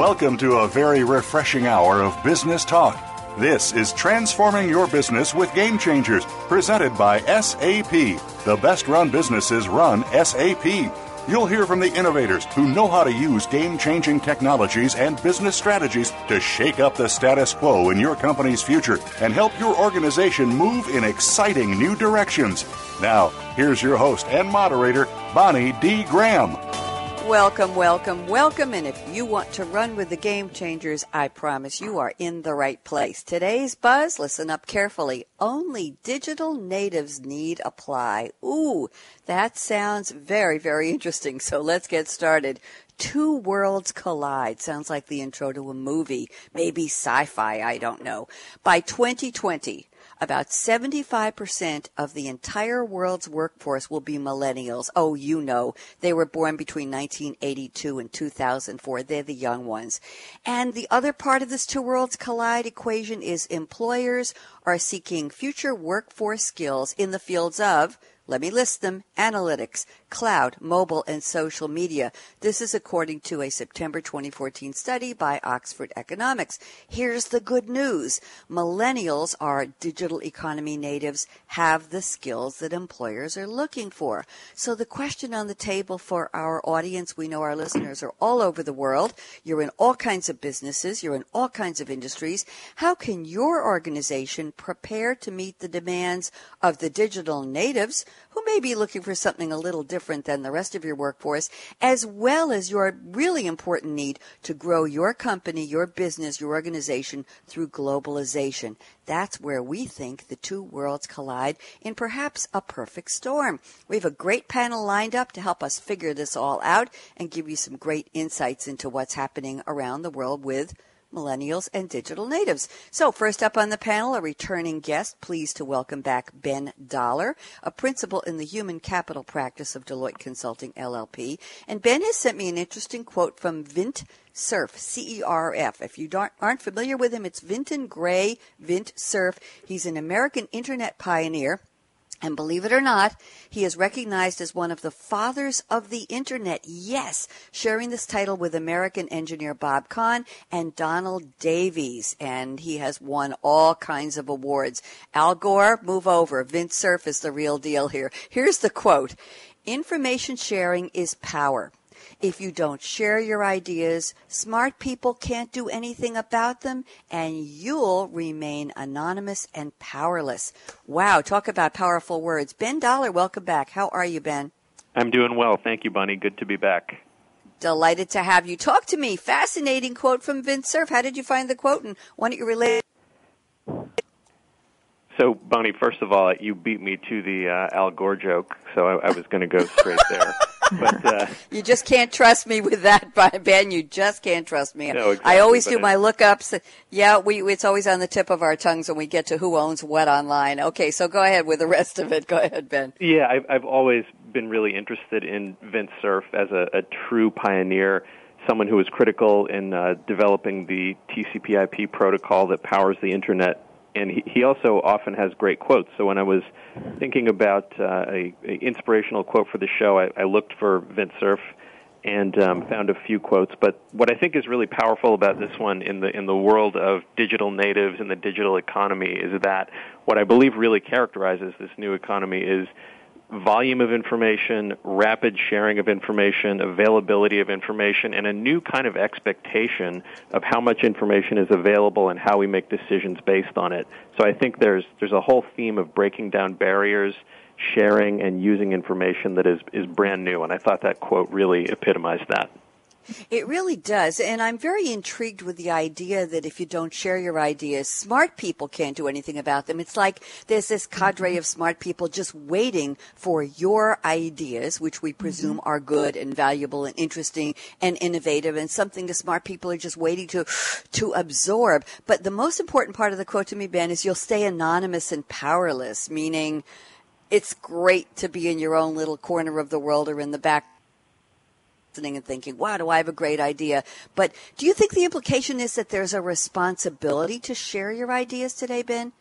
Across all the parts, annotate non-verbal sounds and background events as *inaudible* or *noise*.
Welcome to a very refreshing hour of business talk. This is Transforming Your Business with Game Changers, presented by SAP. The best run businesses run SAP. You'll hear from the innovators who know how to use game changing technologies and business strategies to shake up the status quo in your company's future and help your organization move in exciting new directions. Now, here's your host and moderator, Bonnie D. Graham. Welcome, welcome, welcome. And if you want to run with the game changers, I promise you are in the right place. Today's buzz, listen up carefully. Only digital natives need apply. Ooh, that sounds very, very interesting. So let's get started. Two worlds collide. Sounds like the intro to a movie, maybe sci-fi, I don't know. By 2020, about 75% of the entire world's workforce will be millennials. Oh, you know, they were born between 1982 and 2004. They're the young ones. And the other part of this two worlds collide equation is employers are seeking future workforce skills in the fields of let me list them analytics, cloud, mobile, and social media. This is according to a September 2014 study by Oxford Economics. Here's the good news millennials are digital economy natives, have the skills that employers are looking for. So the question on the table for our audience we know our listeners are all over the world. You're in all kinds of businesses, you're in all kinds of industries. How can your organization prepare to meet the demands of the digital natives? Who may be looking for something a little different than the rest of your workforce, as well as your really important need to grow your company, your business, your organization through globalization. That's where we think the two worlds collide in perhaps a perfect storm. We have a great panel lined up to help us figure this all out and give you some great insights into what's happening around the world with millennials, and digital natives. So, first up on the panel, a returning guest. Pleased to welcome back Ben Dollar, a principal in the human capital practice of Deloitte Consulting LLP. And Ben has sent me an interesting quote from Vint Cerf, C-E-R-F. If you aren't familiar with him, it's Vinton Gray, Vint Cerf. He's an American internet pioneer and believe it or not, he is recognized as one of the fathers of the internet. Yes, sharing this title with American engineer Bob Kahn and Donald Davies. And he has won all kinds of awards. Al Gore, move over. Vint Cerf is the real deal here. Here's the quote. Information sharing is power. If you don't share your ideas, smart people can't do anything about them, and you'll remain anonymous and powerless. Wow, talk about powerful words. Ben Dollar, welcome back. How are you, Ben? I'm doing well. Thank you, Bonnie. Good to be back. Delighted to have you. Talk to me. Fascinating quote from Vint Cerf. How did you find the quote, and why don't you relate? So, Bonnie, first of all, you beat me to the uh, Al Gore joke, so I, I was going to go straight there. *laughs* But *laughs* uh, you just can't trust me with that, *laughs* Ben. You just can't trust me. No, exactly, I always do my lookups. Yeah, we it's always on the tip of our tongues when we get to who owns what online. Okay, so go ahead with the rest of it. Go ahead, Ben. Yeah, I've, I've always been really interested in Vint Cerf as a, a true pioneer someone who was critical in uh, developing the TCP/IP protocol that powers the internet and he, he also often has great quotes. So when I was thinking about uh, a, a inspirational quote for the show, I, I looked for Vint Cerf and um, found a few quotes. But what I think is really powerful about this one in the in the world of digital natives and the digital economy is that what I believe really characterizes this new economy is volume of information, rapid sharing of information, availability of information, and a new kind of expectation of how much information is available and how we make decisions based on it. So I think there's there's a whole theme of breaking down barriers, sharing and using information that is is brand new, and I thought that quote really epitomized that. It really does. And I'm very intrigued with the idea that if you don't share your ideas, smart people can't do anything about them. It's like there's this cadre of smart people just waiting for your ideas, which we presume mm-hmm. are good and valuable and interesting and innovative and something the smart people are just waiting to, to absorb. But the most important part of the quote to me, Ben, is you'll stay anonymous and powerless, meaning it's great to be in your own little corner of the world or in the back listening and thinking, wow, do I have a great idea? But do you think the implication is that there's a responsibility to share your ideas today, Ben?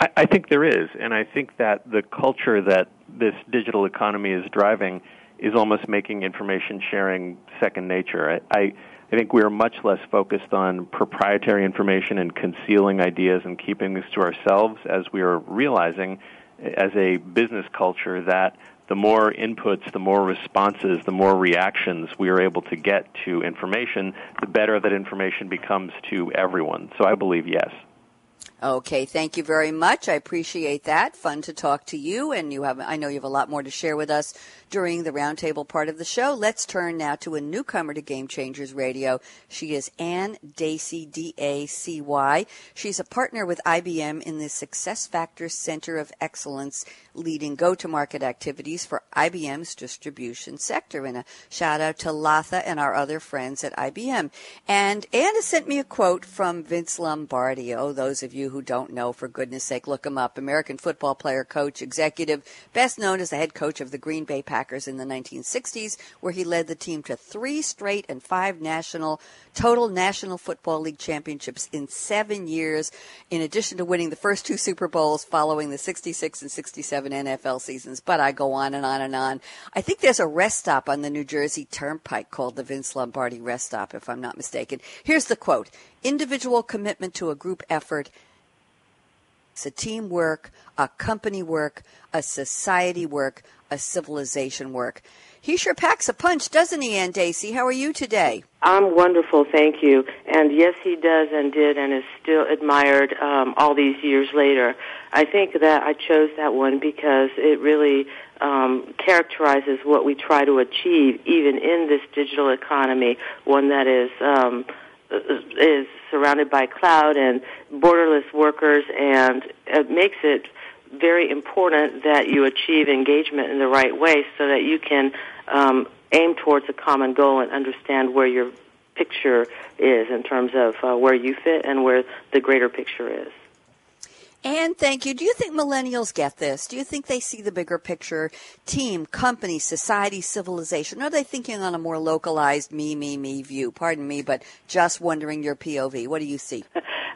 I, I think there is, and I think that the culture that this digital economy is driving is almost making information sharing second nature. I, I I think we are much less focused on proprietary information and concealing ideas and keeping this to ourselves as we are realizing as a business culture that the more inputs, the more responses, the more reactions we are able to get to information, the better that information becomes to everyone. So I believe yes. Okay, thank you very much. I appreciate that. Fun to talk to you, and you have. I know you have a lot more to share with us during the roundtable part of the show. Let's turn now to a newcomer to Game Changers Radio. She is Anne Dacy, D A C Y. She's a partner with IBM in the SuccessFactors Center of Excellence, leading go-to-market activities for IBM's distribution sector. And a shout out to Latha and our other friends at IBM. And Anne has sent me a quote from Vince Lombardi. Oh, those of you who don't know, for goodness sake, look him up. American football player, coach, executive, best known as the head coach of the Green Bay Packers in the 1960s, where he led the team to three straight and five national, total National Football League championships in seven years, in addition to winning the first two Super Bowls following the 66 and 67 NFL seasons. But I go on and on and on. I think there's a rest stop on the New Jersey Turnpike called the Vince Lombardi Rest Stop, if I'm not mistaken. Here's the quote individual commitment to a group effort it's a teamwork, a company work, a society work, a civilization work. He sure packs a punch, doesn't he, Anne Dacy? How are you today? I'm wonderful, thank you. And yes, he does and did and is still admired um, all these years later. I think that I chose that one because it really um, characterizes what we try to achieve, even in this digital economy, one that is um, is surrounded by cloud and borderless workers, and it makes it very important that you achieve engagement in the right way so that you can um, aim towards a common goal and understand where your picture is in terms of uh, where you fit and where the greater picture is. And thank you. Do you think millennials get this? Do you think they see the bigger picture, team, company, society, civilization? Are they thinking on a more localized me, me, me view? Pardon me, but just wondering your POV. What do you see?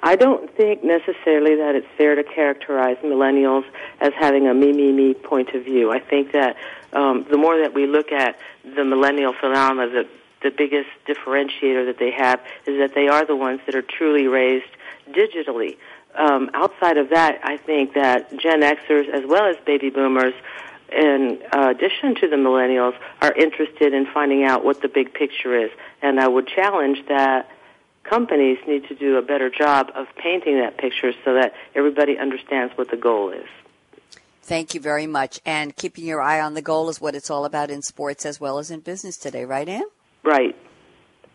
I don't think necessarily that it's fair to characterize millennials as having a me, me, me point of view. I think that um, the more that we look at the millennial phenomena, the, the biggest differentiator that they have is that they are the ones that are truly raised digitally um, outside of that, I think that Gen Xers as well as baby boomers, in uh, addition to the millennials, are interested in finding out what the big picture is. And I would challenge that companies need to do a better job of painting that picture so that everybody understands what the goal is. Thank you very much. And keeping your eye on the goal is what it's all about in sports as well as in business today, right, Anne? Right.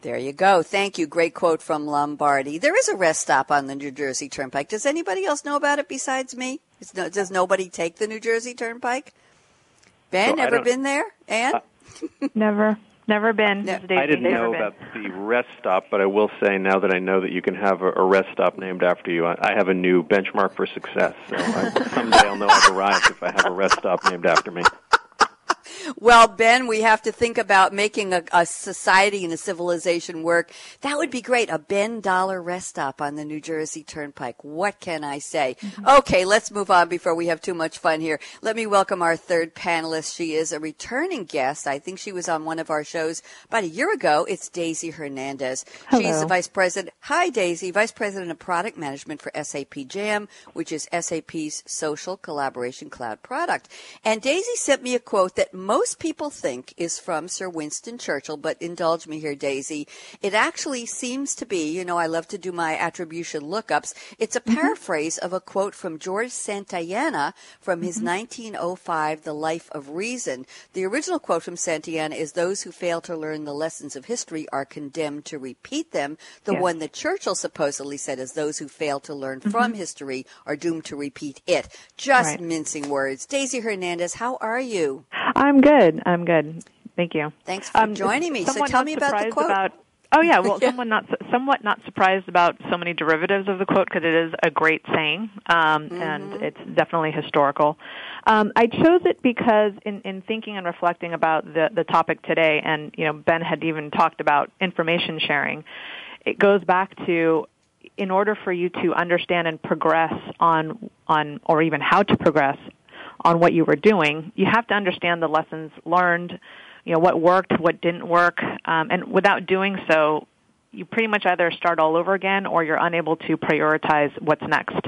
There you go. Thank you. Great quote from Lombardi. There is a rest stop on the New Jersey Turnpike. Does anybody else know about it besides me? No, does nobody take the New Jersey Turnpike? Ben, ever been there? Anne? Uh, *laughs* never. Never been. No. I didn't know been. about the rest stop, but I will say now that I know that you can have a, a rest stop named after you, I, I have a new benchmark for success. So I, someday I'll know I've arrived if I have a rest stop named after me. Well, Ben, we have to think about making a, a, society and a civilization work. That would be great. A Ben Dollar rest stop on the New Jersey Turnpike. What can I say? Mm-hmm. Okay, let's move on before we have too much fun here. Let me welcome our third panelist. She is a returning guest. I think she was on one of our shows about a year ago. It's Daisy Hernandez. Hello. She's the vice president. Hi, Daisy, vice president of product management for SAP Jam, which is SAP's social collaboration cloud product. And Daisy sent me a quote that most people think is from Sir Winston Churchill, but indulge me here, Daisy. It actually seems to be, you know, I love to do my attribution lookups. It's a mm-hmm. paraphrase of a quote from George Santayana from his mm-hmm. 1905 The Life of Reason. The original quote from Santayana is those who fail to learn the lessons of history are condemned to repeat them. The yes. one that Churchill supposedly said is those who fail to learn mm-hmm. from history are doomed to repeat it. Just right. mincing words. Daisy Hernandez, how are you? I'm good. I'm good. Thank you. Thanks for um, joining me. So tell me about the quote. About, oh yeah, well, *laughs* yeah. someone not somewhat not surprised about so many derivatives of the quote because it is a great saying, um, mm-hmm. and it's definitely historical. Um, I chose it because in, in thinking and reflecting about the the topic today, and you know, Ben had even talked about information sharing. It goes back to in order for you to understand and progress on on or even how to progress on what you were doing, you have to understand the lessons learned, you know, what worked, what didn't work, um, and without doing so, you pretty much either start all over again or you're unable to prioritize what's next.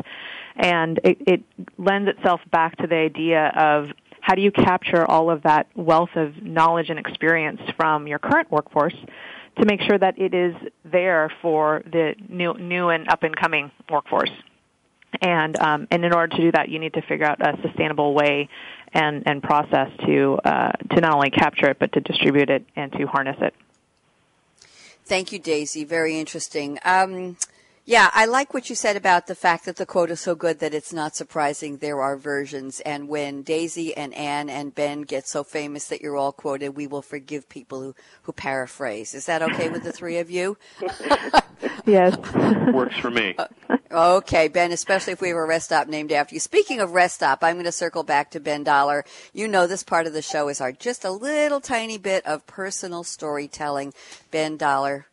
And it, it lends itself back to the idea of how do you capture all of that wealth of knowledge and experience from your current workforce to make sure that it is there for the new, new and up and coming workforce. And um, and in order to do that, you need to figure out a sustainable way and, and process to uh, to not only capture it but to distribute it and to harness it. Thank you, Daisy. Very interesting. Um, yeah, I like what you said about the fact that the quote is so good that it's not surprising there are versions. And when Daisy and Anne and Ben get so famous that you're all quoted, we will forgive people who, who paraphrase. Is that okay with the three of you? *laughs* yes. *laughs* Works for me. Uh, okay, Ben, especially if we have a rest stop named after you. Speaking of rest stop, I'm going to circle back to Ben Dollar. You know this part of the show is our just a little tiny bit of personal storytelling. Ben Dollar,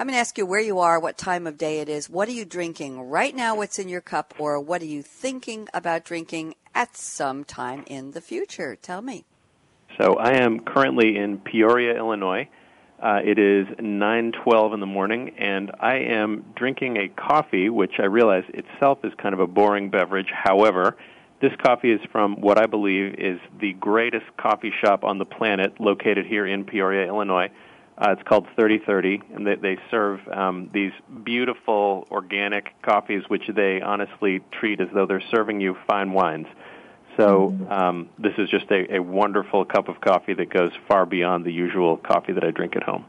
I'm going to ask you where you are, what time of day it is, what are you drinking right now, what's in your cup, or what are you thinking about drinking at some time in the future? Tell me. So I am currently in Peoria, Illinois. Uh, it is 9:12 in the morning, and I am drinking a coffee, which I realize itself is kind of a boring beverage. However, this coffee is from what I believe is the greatest coffee shop on the planet, located here in Peoria, Illinois. Uh, it's called 3030, and they, they serve um, these beautiful organic coffees, which they honestly treat as though they're serving you fine wines. So um, this is just a, a wonderful cup of coffee that goes far beyond the usual coffee that I drink at home.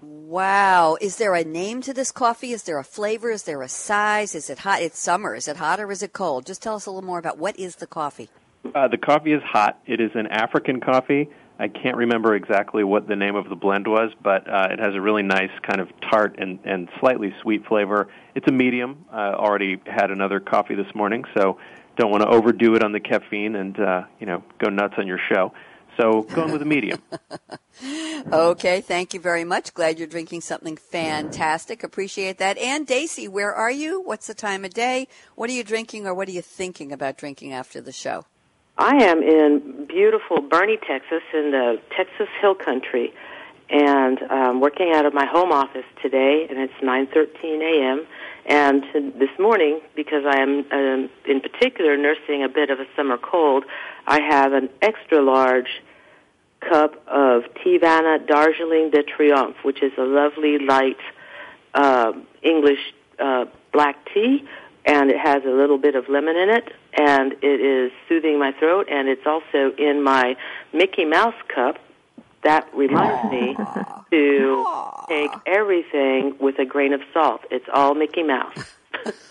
Wow. Is there a name to this coffee? Is there a flavor? Is there a size? Is it hot? It's summer. Is it hot or is it cold? Just tell us a little more about what is the coffee. Uh, the coffee is hot. It is an African coffee. I can't remember exactly what the name of the blend was, but uh, it has a really nice kind of tart and, and slightly sweet flavor. It's a medium. Uh, already had another coffee this morning, so don't want to overdo it on the caffeine and uh, you know go nuts on your show. So going with a medium. *laughs* okay, thank you very much. Glad you're drinking something fantastic. Appreciate that. And Daisy, where are you? What's the time of day? What are you drinking, or what are you thinking about drinking after the show? I am in beautiful Boerne, Texas, in the Texas Hill Country, and um, working out of my home office today, and it's 9:13 a.m. And this morning, because I am um, in particular nursing a bit of a summer cold, I have an extra large cup of Teavana Darjeeling de Triomphe, which is a lovely light uh, English uh, black tea and it has a little bit of lemon in it, and it is soothing my throat, and it's also in my Mickey Mouse cup. That reminds me to take everything with a grain of salt. It's all Mickey Mouse. *laughs*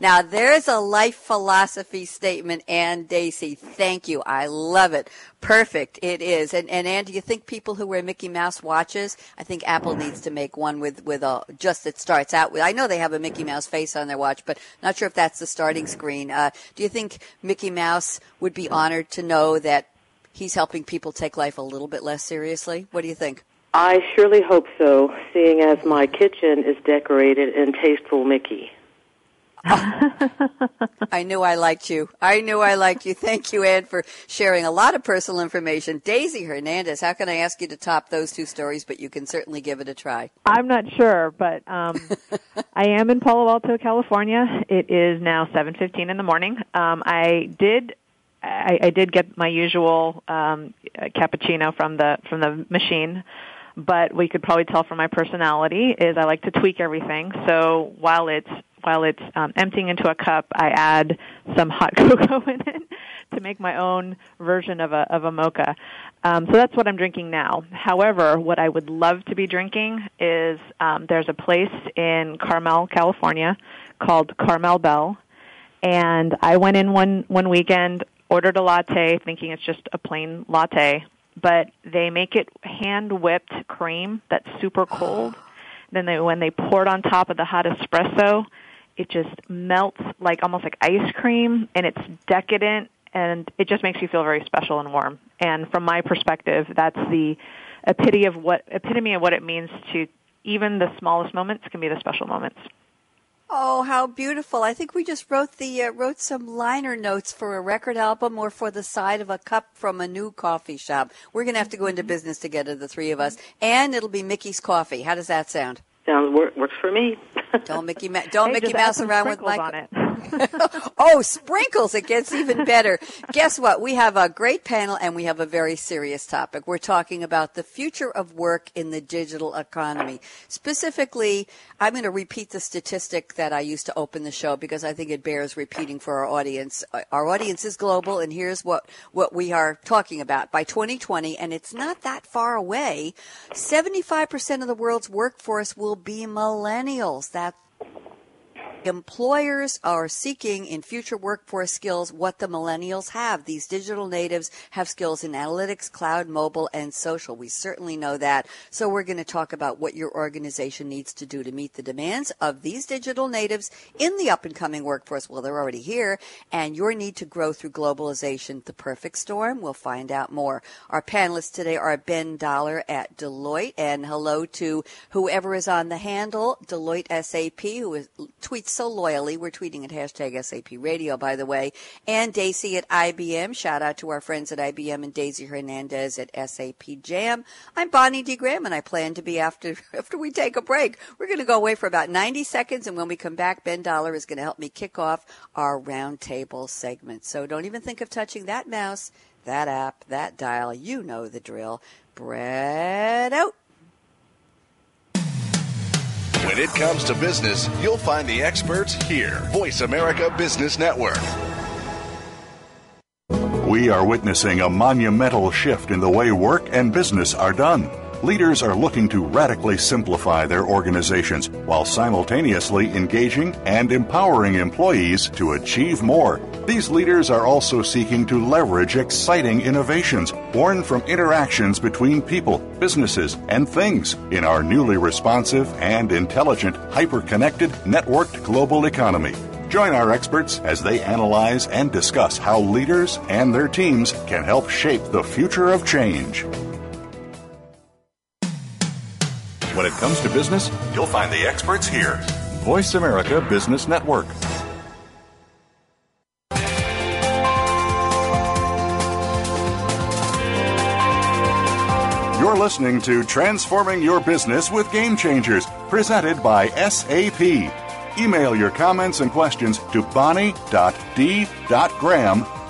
now there's a life philosophy statement, Anne Dacy. Thank you. I love it. Perfect. It is. And, and Anne, do you think people who wear Mickey Mouse watches, I think Apple needs to make one with, with a, just that starts out with, I know they have a Mickey Mouse face on their watch, but not sure if that's the starting screen. Uh, do you think Mickey Mouse would be honored to know that he's helping people take life a little bit less seriously? What do you think? I surely hope so, seeing as my kitchen is decorated in tasteful Mickey. *laughs* I knew I liked you. I knew I liked you. Thank you, Ed, for sharing a lot of personal information. Daisy Hernandez, how can I ask you to top those two stories? But you can certainly give it a try. I'm not sure, but um, *laughs* I am in Palo Alto, California. It is now 7:15 in the morning. Um, I did I, I did get my usual um, cappuccino from the from the machine but we could probably tell from my personality is I like to tweak everything. So while it's while it's um, emptying into a cup, I add some hot *laughs* cocoa in it to make my own version of a of a mocha. Um, so that's what I'm drinking now. However, what I would love to be drinking is um, there's a place in Carmel, California, called Carmel Belle, and I went in one one weekend, ordered a latte, thinking it's just a plain latte, but they make it hand whipped cream that's super cold. *sighs* then they when they pour it on top of the hot espresso, it just melts like almost like ice cream and it's decadent and it just makes you feel very special and warm. And from my perspective, that's the epitome of what epitome of what it means to even the smallest moments can be the special moments. Oh, how beautiful! I think we just wrote the uh, wrote some liner notes for a record album or for the side of a cup from a new coffee shop. We're going to have to go into business together, the three of us, and it'll be Mickey's Coffee. How does that sound? Sounds works for me. don't Mickey Ma- don't hey, Mickey Mouse around with my. *laughs* oh, sprinkles. It gets even better. Guess what? We have a great panel and we have a very serious topic. We're talking about the future of work in the digital economy. Specifically, I'm going to repeat the statistic that I used to open the show because I think it bears repeating for our audience. Uh, our audience is global and here's what, what we are talking about. By 2020, and it's not that far away, 75% of the world's workforce will be millennials. That's employers are seeking in future workforce skills what the millennials have. These digital natives have skills in analytics, cloud, mobile, and social. We certainly know that. So we're going to talk about what your organization needs to do to meet the demands of these digital natives in the up and coming workforce. Well, they're already here and your need to grow through globalization. The perfect storm. We'll find out more. Our panelists today are Ben Dollar at Deloitte and hello to whoever is on the handle, Deloitte SAP, who is, tweets so loyally. We're tweeting at hashtag SAP Radio, by the way. Anne Dacy at IBM. Shout out to our friends at IBM and Daisy Hernandez at SAP Jam. I'm Bonnie D. Graham, and I plan to be after *laughs* after we take a break. We're going to go away for about 90 seconds, and when we come back, Ben Dollar is going to help me kick off our roundtable segment. So don't even think of touching that mouse, that app, that dial. You know the drill. Bread out. When it comes to business, you'll find the experts here. Voice America Business Network. We are witnessing a monumental shift in the way work and business are done. Leaders are looking to radically simplify their organizations while simultaneously engaging and empowering employees to achieve more. These leaders are also seeking to leverage exciting innovations born from interactions between people, businesses, and things in our newly responsive and intelligent, hyper connected, networked global economy. Join our experts as they analyze and discuss how leaders and their teams can help shape the future of change. When it comes to business, you'll find the experts here. Voice America Business Network. You're listening to Transforming Your Business with Game Changers, presented by SAP. Email your comments and questions to bonnie.d.graham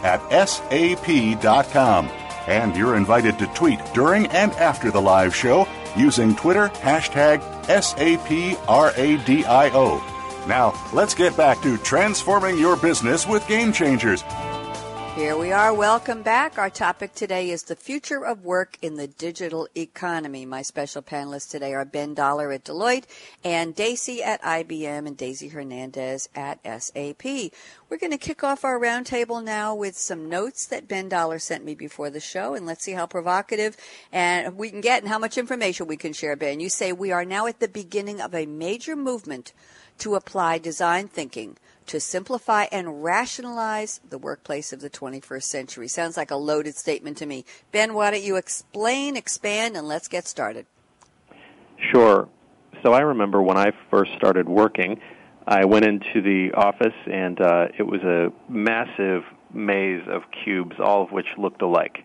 at sap.com. And you're invited to tweet during and after the live show using Twitter hashtag SAPRADIO. Now, let's get back to transforming your business with Game Changers. Here we are. Welcome back. Our topic today is the future of work in the digital economy. My special panelists today are Ben Dollar at Deloitte and Dacy at IBM and Daisy Hernandez at SAP. We're going to kick off our roundtable now with some notes that Ben Dollar sent me before the show, and let's see how provocative and we can get and how much information we can share. Ben, you say we are now at the beginning of a major movement to apply design thinking to simplify and rationalize the workplace of the 21st century. Sounds like a loaded statement to me. Ben, why don't you explain, expand, and let's get started? Sure. So I remember when I first started working, I went into the office and uh, it was a massive maze of cubes, all of which looked alike.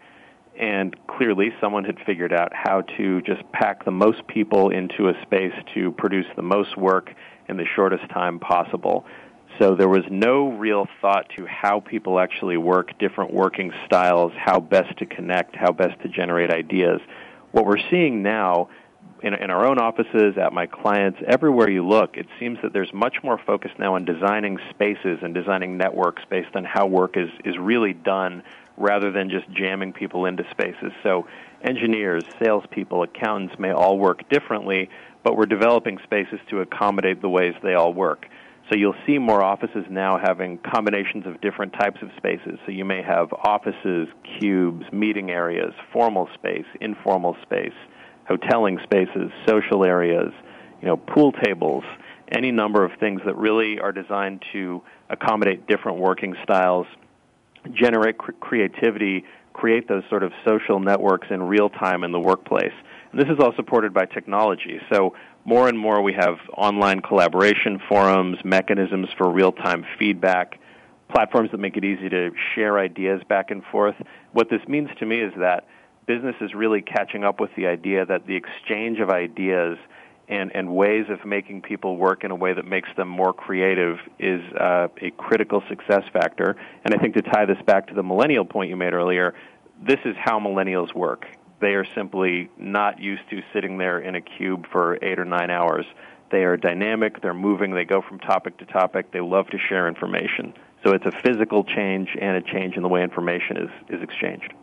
And clearly, someone had figured out how to just pack the most people into a space to produce the most work in the shortest time possible. So there was no real thought to how people actually work, different working styles, how best to connect, how best to generate ideas. What we're seeing now in, in, our own offices, at my clients, everywhere you look, it seems that there's much more focus now on designing spaces and designing networks based on how work is, is really done rather than just jamming people into spaces. So engineers, salespeople, accountants may all work differently, but we're developing spaces to accommodate the ways they all work. So you'll see more offices now having combinations of different types of spaces. So you may have offices, cubes, meeting areas, formal space, informal space, hoteling spaces, social areas, you know, pool tables, any number of things that really are designed to accommodate different working styles, generate cr- creativity, create those sort of social networks in real time in the workplace. This is all supported by technology. So more and more we have online collaboration forums, mechanisms for real-time feedback, platforms that make it easy to share ideas back and forth. What this means to me is that business is really catching up with the idea that the exchange of ideas and, and ways of making people work in a way that makes them more creative is uh, a critical success factor. And I think to tie this back to the millennial point you made earlier, this is how millennials work. They are simply not used to sitting there in a cube for eight or nine hours. They are dynamic, they're moving, they go from topic to topic, they love to share information. So it's a physical change and a change in the way information is, is exchanged.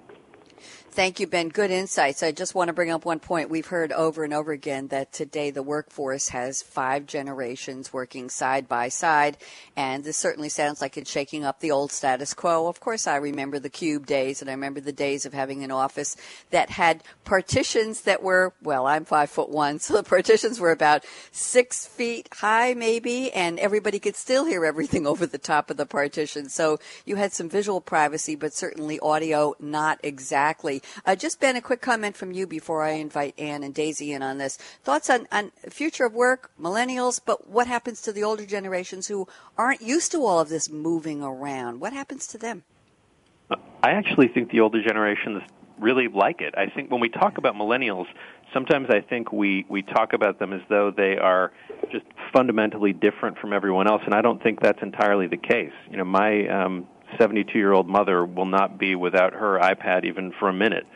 Thank you, Ben. Good insights. I just want to bring up one point. We've heard over and over again that today the workforce has five generations working side by side, and this certainly sounds like it's shaking up the old status quo. Of course, I remember the cube days, and I remember the days of having an office that had partitions that were, well, I'm five foot one, *laughs* so the partitions were about six feet high, maybe, and everybody could still hear everything *laughs* over the top of the partition. So you had some visual privacy, but certainly audio not exactly. Uh, just Ben, a quick comment from you before I invite Anne and Daisy in on this. Thoughts on, on future of work, millennials, but what happens to the older generations who aren't used to all of this moving around? What happens to them? I actually think the older generations really like it. I think when we talk about millennials, sometimes I think we, we talk about them as though they are just fundamentally different from everyone else, and I don't think that's entirely the case. You know, my um, 72 year old mother will not be without her iPad even for a minute.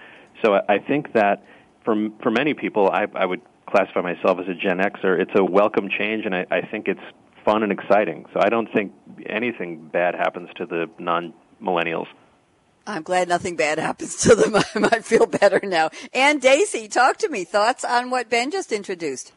So I think that for for many people, I, I would classify myself as a Gen Xer. It's a welcome change, and I, I think it's fun and exciting. So I don't think anything bad happens to the non millennials. I'm glad nothing bad happens to them. *laughs* I feel better now. Anne Dacy, talk to me. Thoughts on what Ben just introduced?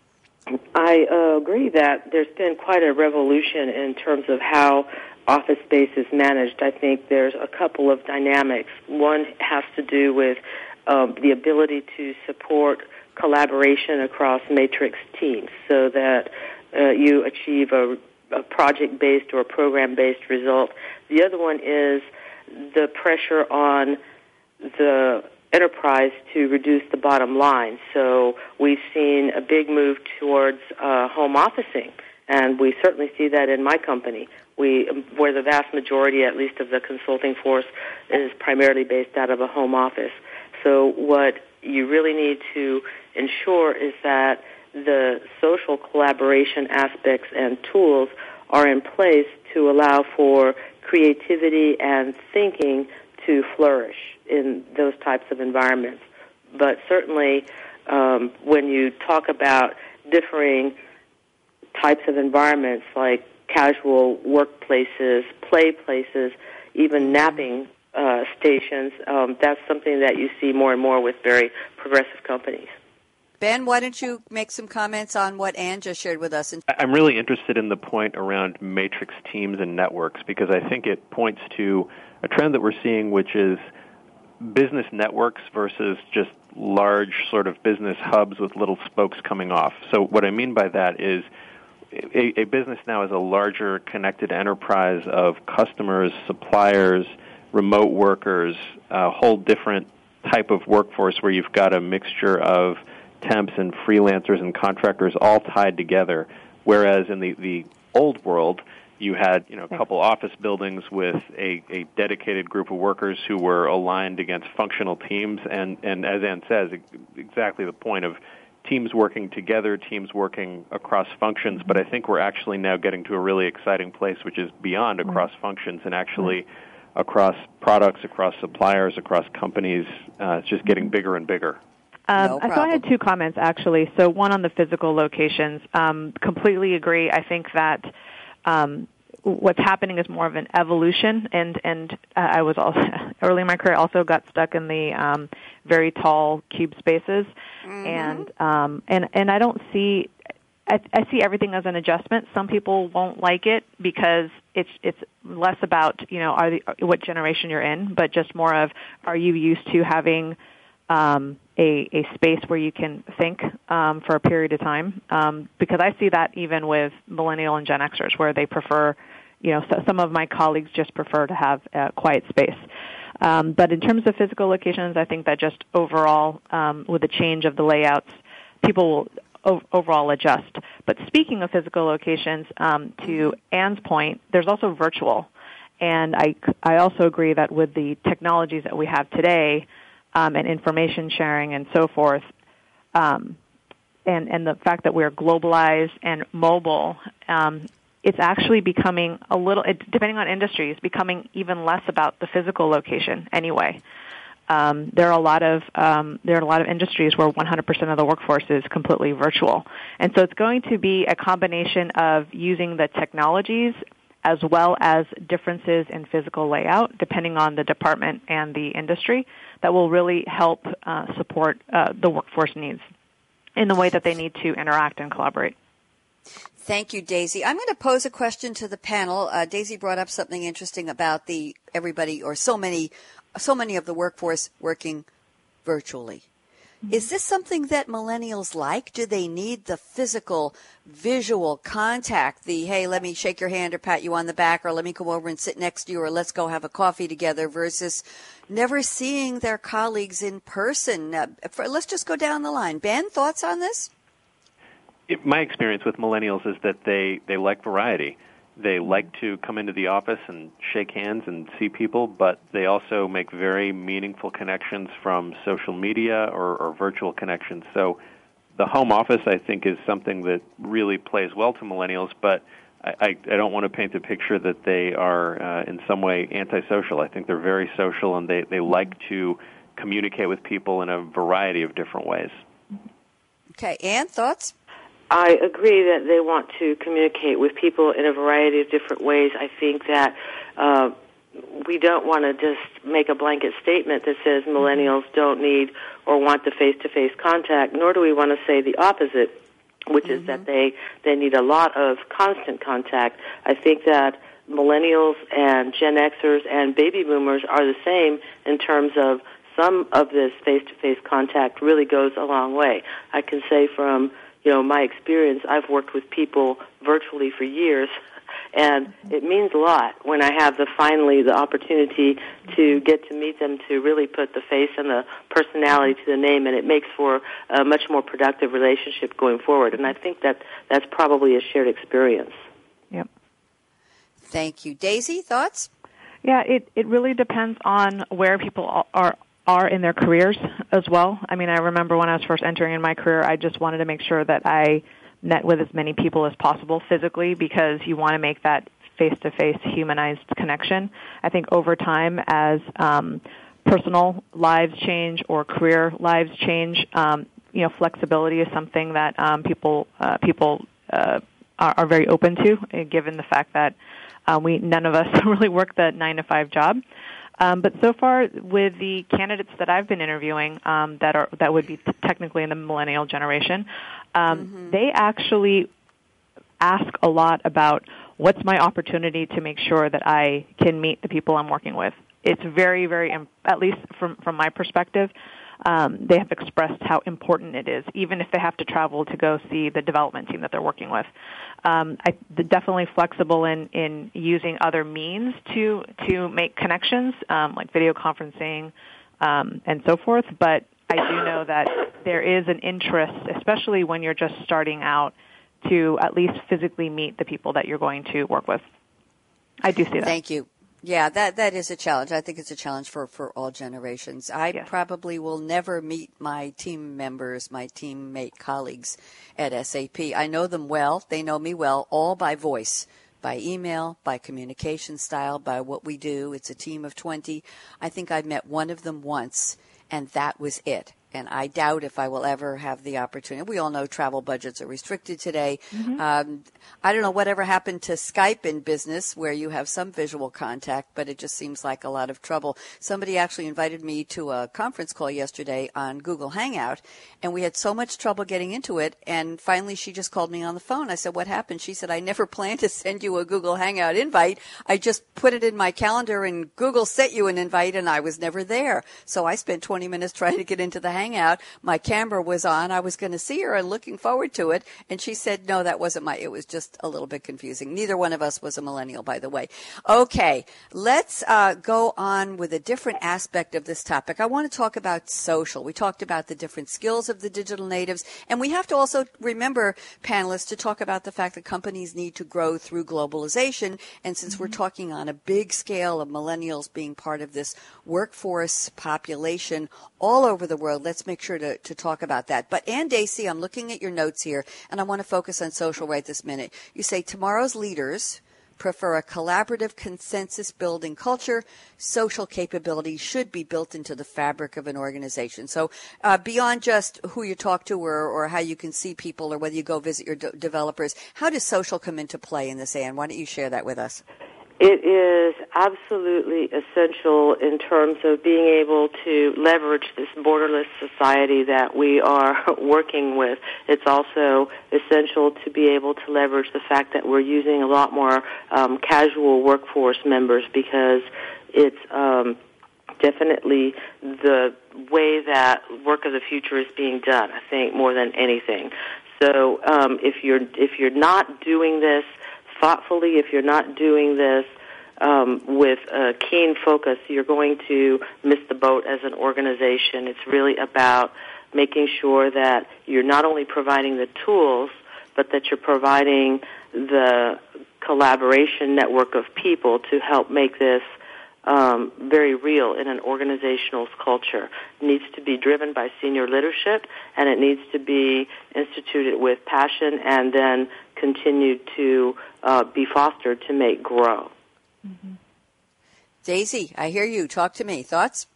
I uh, agree that there's been quite a revolution in terms of how office space is managed, I think there's a couple of dynamics. One has to do with um, the ability to support collaboration across matrix teams so that uh, you achieve a, a project based or program based result. The other one is the pressure on the enterprise to reduce the bottom line. So we've seen a big move towards uh, home officing, and we certainly see that in my company we where the vast majority, at least of the consulting force, is primarily based out of a home office. So what you really need to ensure is that the social collaboration aspects and tools are in place to allow for creativity and thinking to flourish in those types of environments. But certainly, um, when you talk about differing types of environments like casual workplaces, play places, even napping uh, stations. Um, that's something that you see more and more with very progressive companies. Ben, why don't you make some comments on what Anne just shared with us? I'm really interested in the point around matrix teams and networks because I think it points to a trend that we're seeing, which is business networks versus just large sort of business hubs with little spokes coming off. So what I mean by that is a, a business now is a larger connected enterprise of customers, suppliers, remote workers, a whole different type of workforce where you've got a mixture of temps and freelancers and contractors all tied together. Whereas in the, the old world, you had you know a couple office buildings with a, a dedicated group of workers who were aligned against functional teams, and, and as Anne says, exactly the point of teams working together, teams working across functions, but I think we're actually now getting to a really exciting place, which is beyond across functions and actually across products, across suppliers, across companies. Uh, it's just getting bigger and bigger. Um, no so I had two comments actually. So one on the physical locations. Um, completely agree. I think that um, what's happening is more of an evolution and and uh, I was also *laughs* early in my career also got stuck in the um very tall cube spaces mm-hmm. and um and and I don't see I, I see everything as an adjustment. Some people won't like it because it's it's less about you know are the, what generation you're in, but just more of are you used to having um, a, a space where you can think um, for a period of time. Um, because I see that even with millennial and Gen Xers, where they prefer, you know, so some of my colleagues just prefer to have a quiet space. Um, but in terms of physical locations, I think that just overall, um, with the change of the layouts, people will overall adjust. But speaking of physical locations, um, to Anne's point, there's also virtual. And I, I also agree that with the technologies that we have today um, and information sharing and so forth, um, and, and the fact that we're globalized and mobile, um, it's actually becoming a little, depending on industry, industries, becoming even less about the physical location anyway. Um, there are a lot of um, there are a lot of industries where 100% of the workforce is completely virtual, and so it's going to be a combination of using the technologies as well as differences in physical layout, depending on the department and the industry, that will really help uh, support uh, the workforce needs in the way that they need to interact and collaborate. Thank you, Daisy. I'm going to pose a question to the panel. Uh, Daisy brought up something interesting about the everybody or so many, so many of the workforce working virtually. Is this something that millennials like? Do they need the physical, visual contact? The, hey, let me shake your hand or pat you on the back or let me come over and sit next to you or let's go have a coffee together versus never seeing their colleagues in person? Uh, for, let's just go down the line. Ben, thoughts on this? My experience with millennials is that they, they like variety they like to come into the office and shake hands and see people, but they also make very meaningful connections from social media or, or virtual connections. So the home office, I think, is something that really plays well to millennials, but I, I, I don't want to paint the picture that they are uh, in some way antisocial. I think they're very social and they, they like to communicate with people in a variety of different ways. Okay, Anne, thoughts? I agree that they want to communicate with people in a variety of different ways. I think that uh, we don't want to just make a blanket statement that says millennials don't need or want the face-to-face contact, nor do we want to say the opposite, which mm-hmm. is that mm-hmm. they they need a lot of constant contact. I think that millennials and Gen Xers and baby boomers are the same in terms of some of this face-to-face contact really goes a long way. I can say from you know, my experience, I've worked with people virtually for years, and it means a lot when I have the finally the opportunity to get to meet them to really put the face and the personality to the name, and it makes for a much more productive relationship going forward. And I think that that's probably a shared experience. Yep. Thank you, Daisy. Thoughts? Yeah, it it really depends on where people are are in their careers as well. I mean, I remember when I was first entering in my career, I just wanted to make sure that I met with as many people as possible physically because you want to make that face-to-face humanized connection. I think over time as um, personal lives change or career lives change, um, you know, flexibility is something that um, people uh, people uh, are, are very open to, uh, given the fact that uh, we none of us *laughs* really work the nine to five job. Um, but so far, with the candidates that I've been interviewing, um, that are that would be t- technically in the millennial generation, um, mm-hmm. they actually ask a lot about what's my opportunity to make sure that I can meet the people I'm working with. It's very, very, at least from from my perspective, um, they have expressed how important it is, even if they have to travel to go see the development team that they're working with. Um, I definitely flexible in in using other means to to make connections, um, like video conferencing um, and so forth. But I do know that there is an interest, especially when you're just starting out, to at least physically meet the people that you're going to work with. I do see that. Thank you. Yeah, that that is a challenge. I think it's a challenge for for all generations. I yes. probably will never meet my team members, my teammate colleagues at SAP. I know them well. They know me well, all by voice, by email, by communication style, by what we do. It's a team of 20. I think I met one of them once and that was it and I doubt if I will ever have the opportunity. We all know travel budgets are restricted today. Mm-hmm. Um, I don't know whatever happened to Skype in business where you have some visual contact, but it just seems like a lot of trouble. Somebody actually invited me to a conference call yesterday on Google Hangout, and we had so much trouble getting into it. And finally, she just called me on the phone. I said, "What happened?" She said, "I never *laughs* planned to send you a Google Hangout invite. I just put it in my calendar, and Google sent you an invite, and I was never there. So I spent 20 minutes trying to get into the hangout. My camera was on. I was going to see her and looking forward to it. And she said, no, that wasn't my, it was just a little bit confusing. Neither one of us was a millennial, by the way. Okay. Let's uh, go on with a different aspect of this topic. I want to talk about social. We talked about the different skills of the digital natives. And we have to also remember, panelists, to talk about the fact that companies need to grow through globalization. And since mm-hmm. we're talking on a big scale of millennials being part of this workforce population all over the world, let's make sure to, to talk about that. But Anne Dacy, I'm looking at your notes here, and I want to focus on social right this minute. You say tomorrow's leaders prefer a collaborative consensus building culture. Social capability should be built into the fabric of an organization. So uh, beyond just who you talk to or, or how you can see people or whether you go visit your de- developers, how does social come into play in this, Anne? Why don't you share that with us? It is absolutely essential in terms of being able to leverage this borderless society that we are *laughs* working with. It's also essential to be able to leverage the fact that we're using a lot more um, casual workforce members because it's um, definitely the way that work of the future is being done. I think more than anything. So um, if you're if you're not doing this thoughtfully, if you're not doing this um, with a keen focus, you're going to miss the boat as an organization. It's really about making sure that you're not only providing the tools, but that you're providing the collaboration network of people to help make this um, very real in an organizational culture. It needs to be driven by senior leadership, and it needs to be instituted with passion and then continued to uh, be fostered to make grow. Mm-hmm. Daisy, I hear you. Talk to me. Thoughts?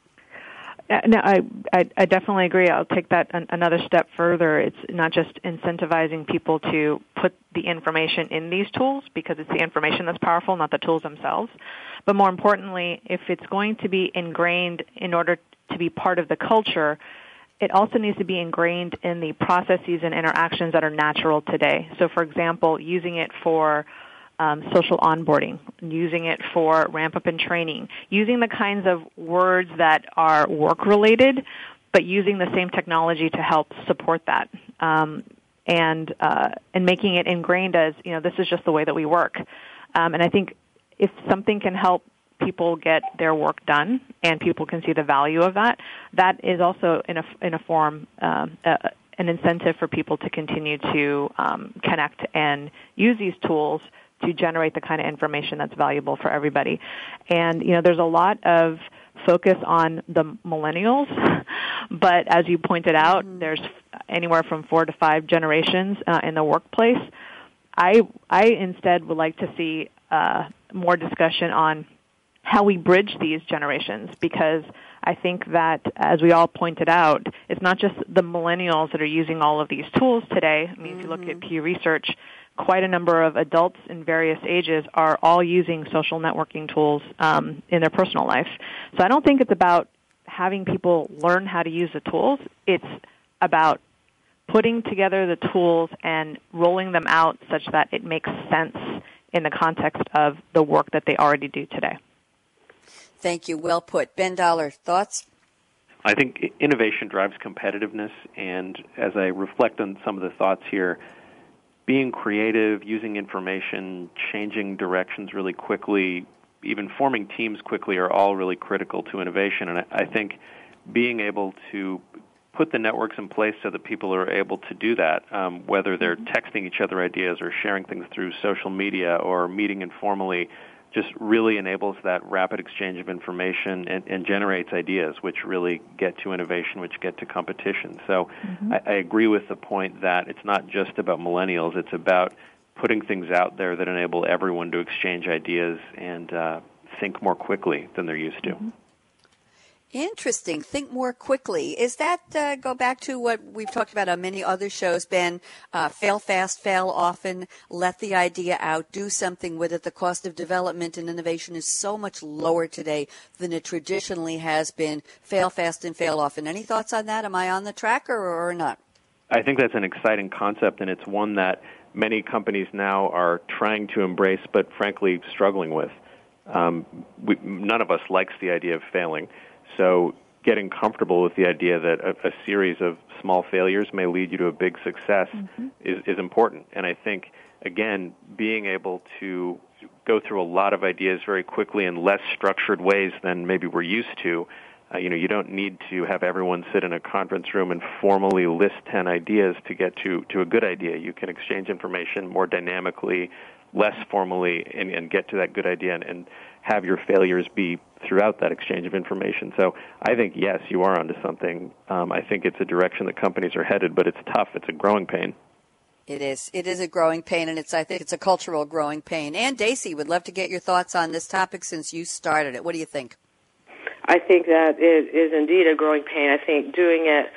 Uh, no, I, I, I definitely agree. I'll take that an, another step further. It's not just incentivizing people to put the information in these tools because it's the information that's powerful, not the tools themselves. But more importantly, if it's going to be ingrained in order to be part of the culture, it also needs to be ingrained in the processes and interactions that are natural today. So, for example, using it for um, social onboarding, using it for ramp up and training, using the kinds of words that are work related, but using the same technology to help support that. Um, and uh, and making it ingrained as you know this is just the way that we work, um, and I think if something can help people get their work done and people can see the value of that, that is also in a in a form um, an incentive for people to continue to um, connect and use these tools to generate the kind of information that's valuable for everybody. And, you know, there's a lot of focus on the millennials, *laughs* but as you pointed out, mm-hmm. there's anywhere from four to five generations uh, in the workplace. I, I instead would like to see uh, more discussion on how we bridge these generations because I think that, as we all pointed out, it's not just the millennials that are using all of these tools today. I mean, mm-hmm. if you look at mm-hmm. Pew Research, quite a number of adults in various ages are all using social networking tools um, in their personal life. So I don't think it's about having people learn how to use the tools. It's about putting together the tools and rolling them out such that it makes sense in the context of the work that they already do today. Thank you. Well put. Ben Dollar, thoughts? I think innovation drives competitiveness, and as I reflect on some of the thoughts here, being creative, using information, changing directions really quickly, even forming teams quickly are all really critical to innovation. And I, think being able to put the networks in place so that people are able to do that, um, whether they're mm-hmm. texting each other ideas or sharing things through social media or meeting informally, just really enables that rapid exchange of information and, and, generates ideas which really get to innovation, which get to competition. So mm-hmm. I, I, agree with the point that it's not just about millennials, it's about putting things out there that enable everyone to exchange ideas and uh, think more quickly than they're used to. Mm-hmm. Interesting. Think more quickly. Is that uh, go back to what we've talked about on many other shows, Ben? Uh, fail fast, fail often. Let the idea out. Do something with it. The cost of development and innovation is so much lower today than it traditionally has been. Fail fast and fail often. Any thoughts on that? Am I on the track or, or not? I think that's an exciting concept, and it's one that many companies now are trying to embrace, but frankly struggling with. Um, we, none of us likes the idea of failing. So getting comfortable with the idea that a, a series of small failures may lead you to a big success mm-hmm. is, is important. And I think, again, being able to go through a lot of ideas very quickly in less structured ways than maybe we're used to. Uh, you know, you don't need to have everyone sit in a conference room and formally list 10 ideas to get to, to a good idea. You can exchange information more dynamically, less formally, and, and get to that good idea and, and have your failures be throughout that exchange of information. So I think, yes, you are onto something. Um, I think it's a direction that companies are headed, but it's tough. It's a growing pain. It is. It is a growing pain, and it's. I think it's a cultural growing pain. And Daisy would love to get your thoughts on this topic since you started it. What do you think? I think that it is indeed a growing pain. I think doing it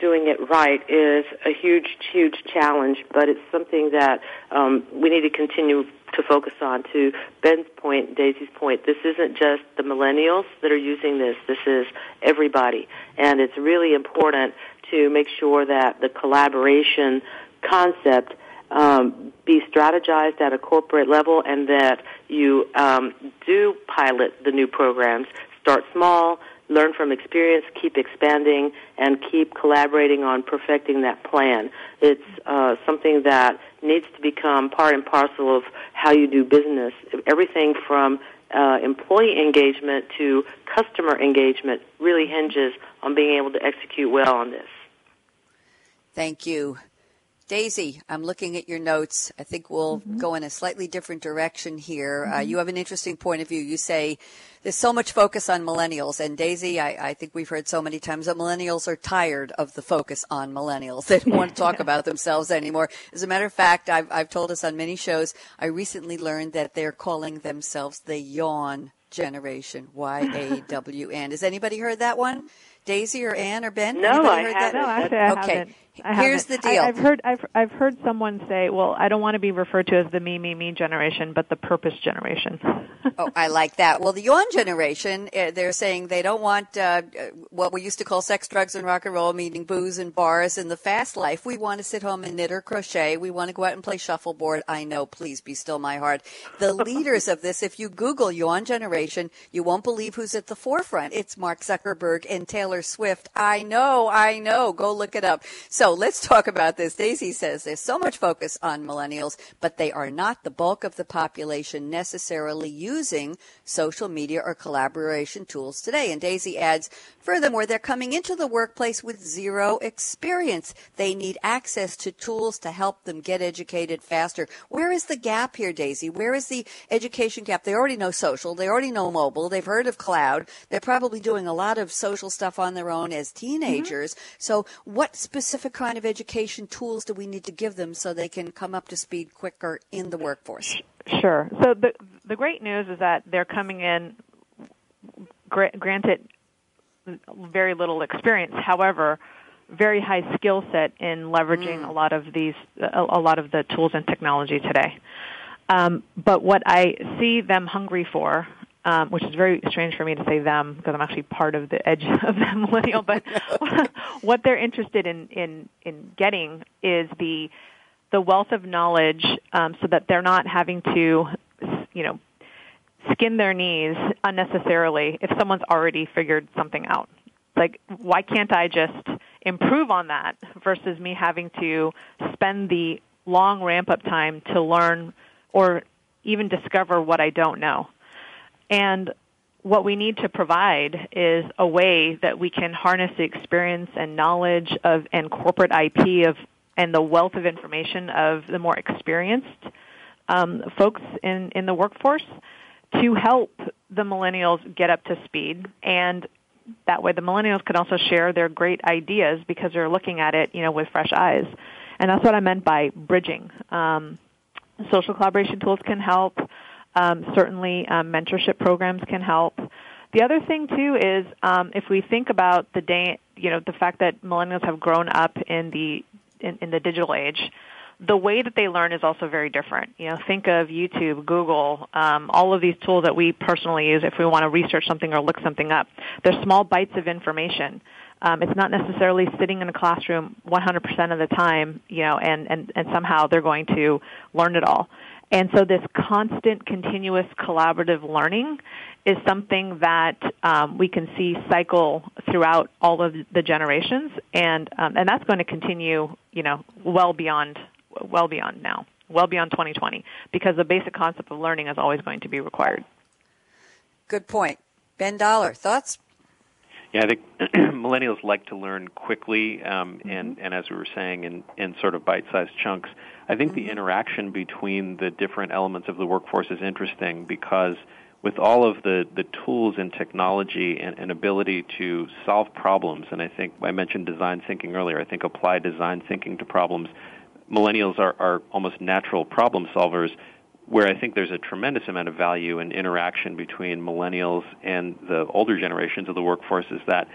doing it right is a huge, huge challenge, but it's something that um, we need to continue to focus on. To Ben's point, Daisy's point, this isn't just the millennials that are using this. This is everybody, and it's really important to make sure that the collaboration concept um, be strategized at a corporate level and that you um, do pilot the new programs. Start small, learn from experience, keep expanding, and keep collaborating on perfecting that plan. It's uh, something that needs to become part and parcel of how you do business. Everything from uh, employee engagement to customer engagement really hinges on being able to execute well on this. Thank you. Daisy, I'm looking at your notes. I think we'll mm-hmm. go in a slightly different direction here. Uh, mm-hmm. Uh, you have an interesting point of view. You say there's so much focus on millennials. And Daisy, I, I, think we've heard so many times that millennials are tired of the focus on millennials. *laughs* They don't want to talk *laughs* about themselves anymore. As a matter of fact, I've, I've told us on many shows, I recently learned that they're calling themselves the yawn generation. Y A W N. Has anybody heard that one? Daisy or Anne or Ben? No, I haven't. No, actually, I okay. I Here's haven't. the deal. I, have heard I've I've heard someone say, "Well, I don't want to be referred to as the me me me generation, but the purpose generation." *laughs* oh, I like that. Well, the yawn generation, uh, they're saying they don't want uh, what we used to call sex, drugs, and rock and roll, meaning booze and bars and the fast life. We want to sit home and knit or crochet. We want to go out and play shuffleboard. I know. Please be still my heart. The *laughs* leaders of this, if you Google yawn generation, you won't believe who's at the forefront. It's Mark Zuckerberg and Taylor Swift. I know. I know. Go look it up. So let's talk about about this. Daisy says there's so much focus on millennials, but they are not the bulk of the population necessarily using social media or collaboration tools today. And Daisy adds, furthermore, they're coming into the workplace with zero experience. They need access to tools to help them get educated faster. Where is the gap here, Daisy? Where is the education gap? They already know social. They already know mobile. They've heard of cloud. They're probably doing a lot of social stuff on their own as teenagers. Mm-hmm. So what specific kind of education tools do we need to give them so they can come up to speed quicker in the workforce? Sure. So the the great news is that they're coming in. Granted, very little experience. However, very high skill set in leveraging mm. a lot of these a, a, lot of the tools and technology today. Um, but what I see them hungry for um, which is very strange for me to say them because I'm actually part of the edge *laughs* of the millennial. But *laughs* what they're interested in in in getting is the the wealth of knowledge, um, so that they're not having to, you know, skin their knees unnecessarily if someone's already figured something out. Like, why can't I just improve on that versus me having to spend the long ramp up time to learn or even discover what I don't know? And what we need to provide is a way that we can harness the experience and knowledge of and corporate IP of and the wealth of information of the more experienced um, folks in, in the workforce to help the millennials get up to speed. And that way the millennials can also share their great ideas because they're looking at it you know with fresh eyes. And that's what i meant by bridging. Um, social collaboration tools can help um, certainly, um, mentorship programs can help. The other thing too is um, if we think about the day, you know, the fact that millennials have grown up in the in, in the digital age, the way that they learn is also very different. You know, think of YouTube, Google, um, all of these tools that we personally use if we want to research something or look something up. They're small bites of information. Um, it's not necessarily sitting in a classroom 100% of the time, you know, and, and, and somehow they're going to learn it all. And so this constant, continuous, collaborative learning is something that um, we can see cycle throughout all of the generations, and um, and that's going to continue, you know, well beyond well beyond now, well beyond 2020, because the basic concept of learning is always going to be required. Good point, Ben Dollar. Thoughts? Yeah, I think *clears throat* millennials like to learn quickly, um, mm-hmm. and and as we were saying, in in sort of bite-sized chunks. I think mm-hmm. the interaction between the different elements of the workforce is interesting because with all of the, the tools and technology and, and, ability to solve problems, and I think I mentioned design thinking earlier, I think apply design thinking to problems. Millennials are, are almost natural problem solvers, where I think there's a tremendous amount of value and in interaction between millennials and the older generations of the workforce is that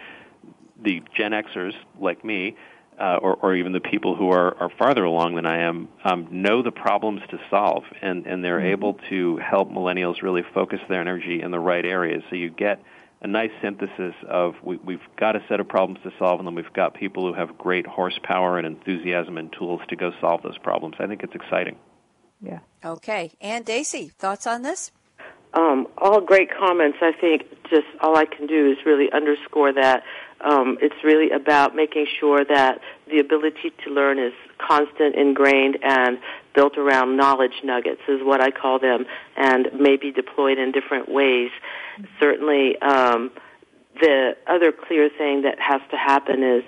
the Gen Xers, like me, uh, or, or even the people who are, are farther along than I am, um, know the problems to solve, and, and they're mm-hmm. able to help millennials really focus their energy in the right areas. So you get a nice synthesis of we, we've got a set of problems to solve, and then we've got people who have great horsepower and enthusiasm and tools to go solve those problems. I think it's exciting. Yeah. Okay. Anne Dacy, thoughts on this? Um, all great comments. I think just all I can do is really underscore that um, it's really about making sure that the ability to learn is constant, ingrained, and built around knowledge nuggets is what I call them, and may be deployed in different ways. Certainly, um, the other clear thing that has to happen is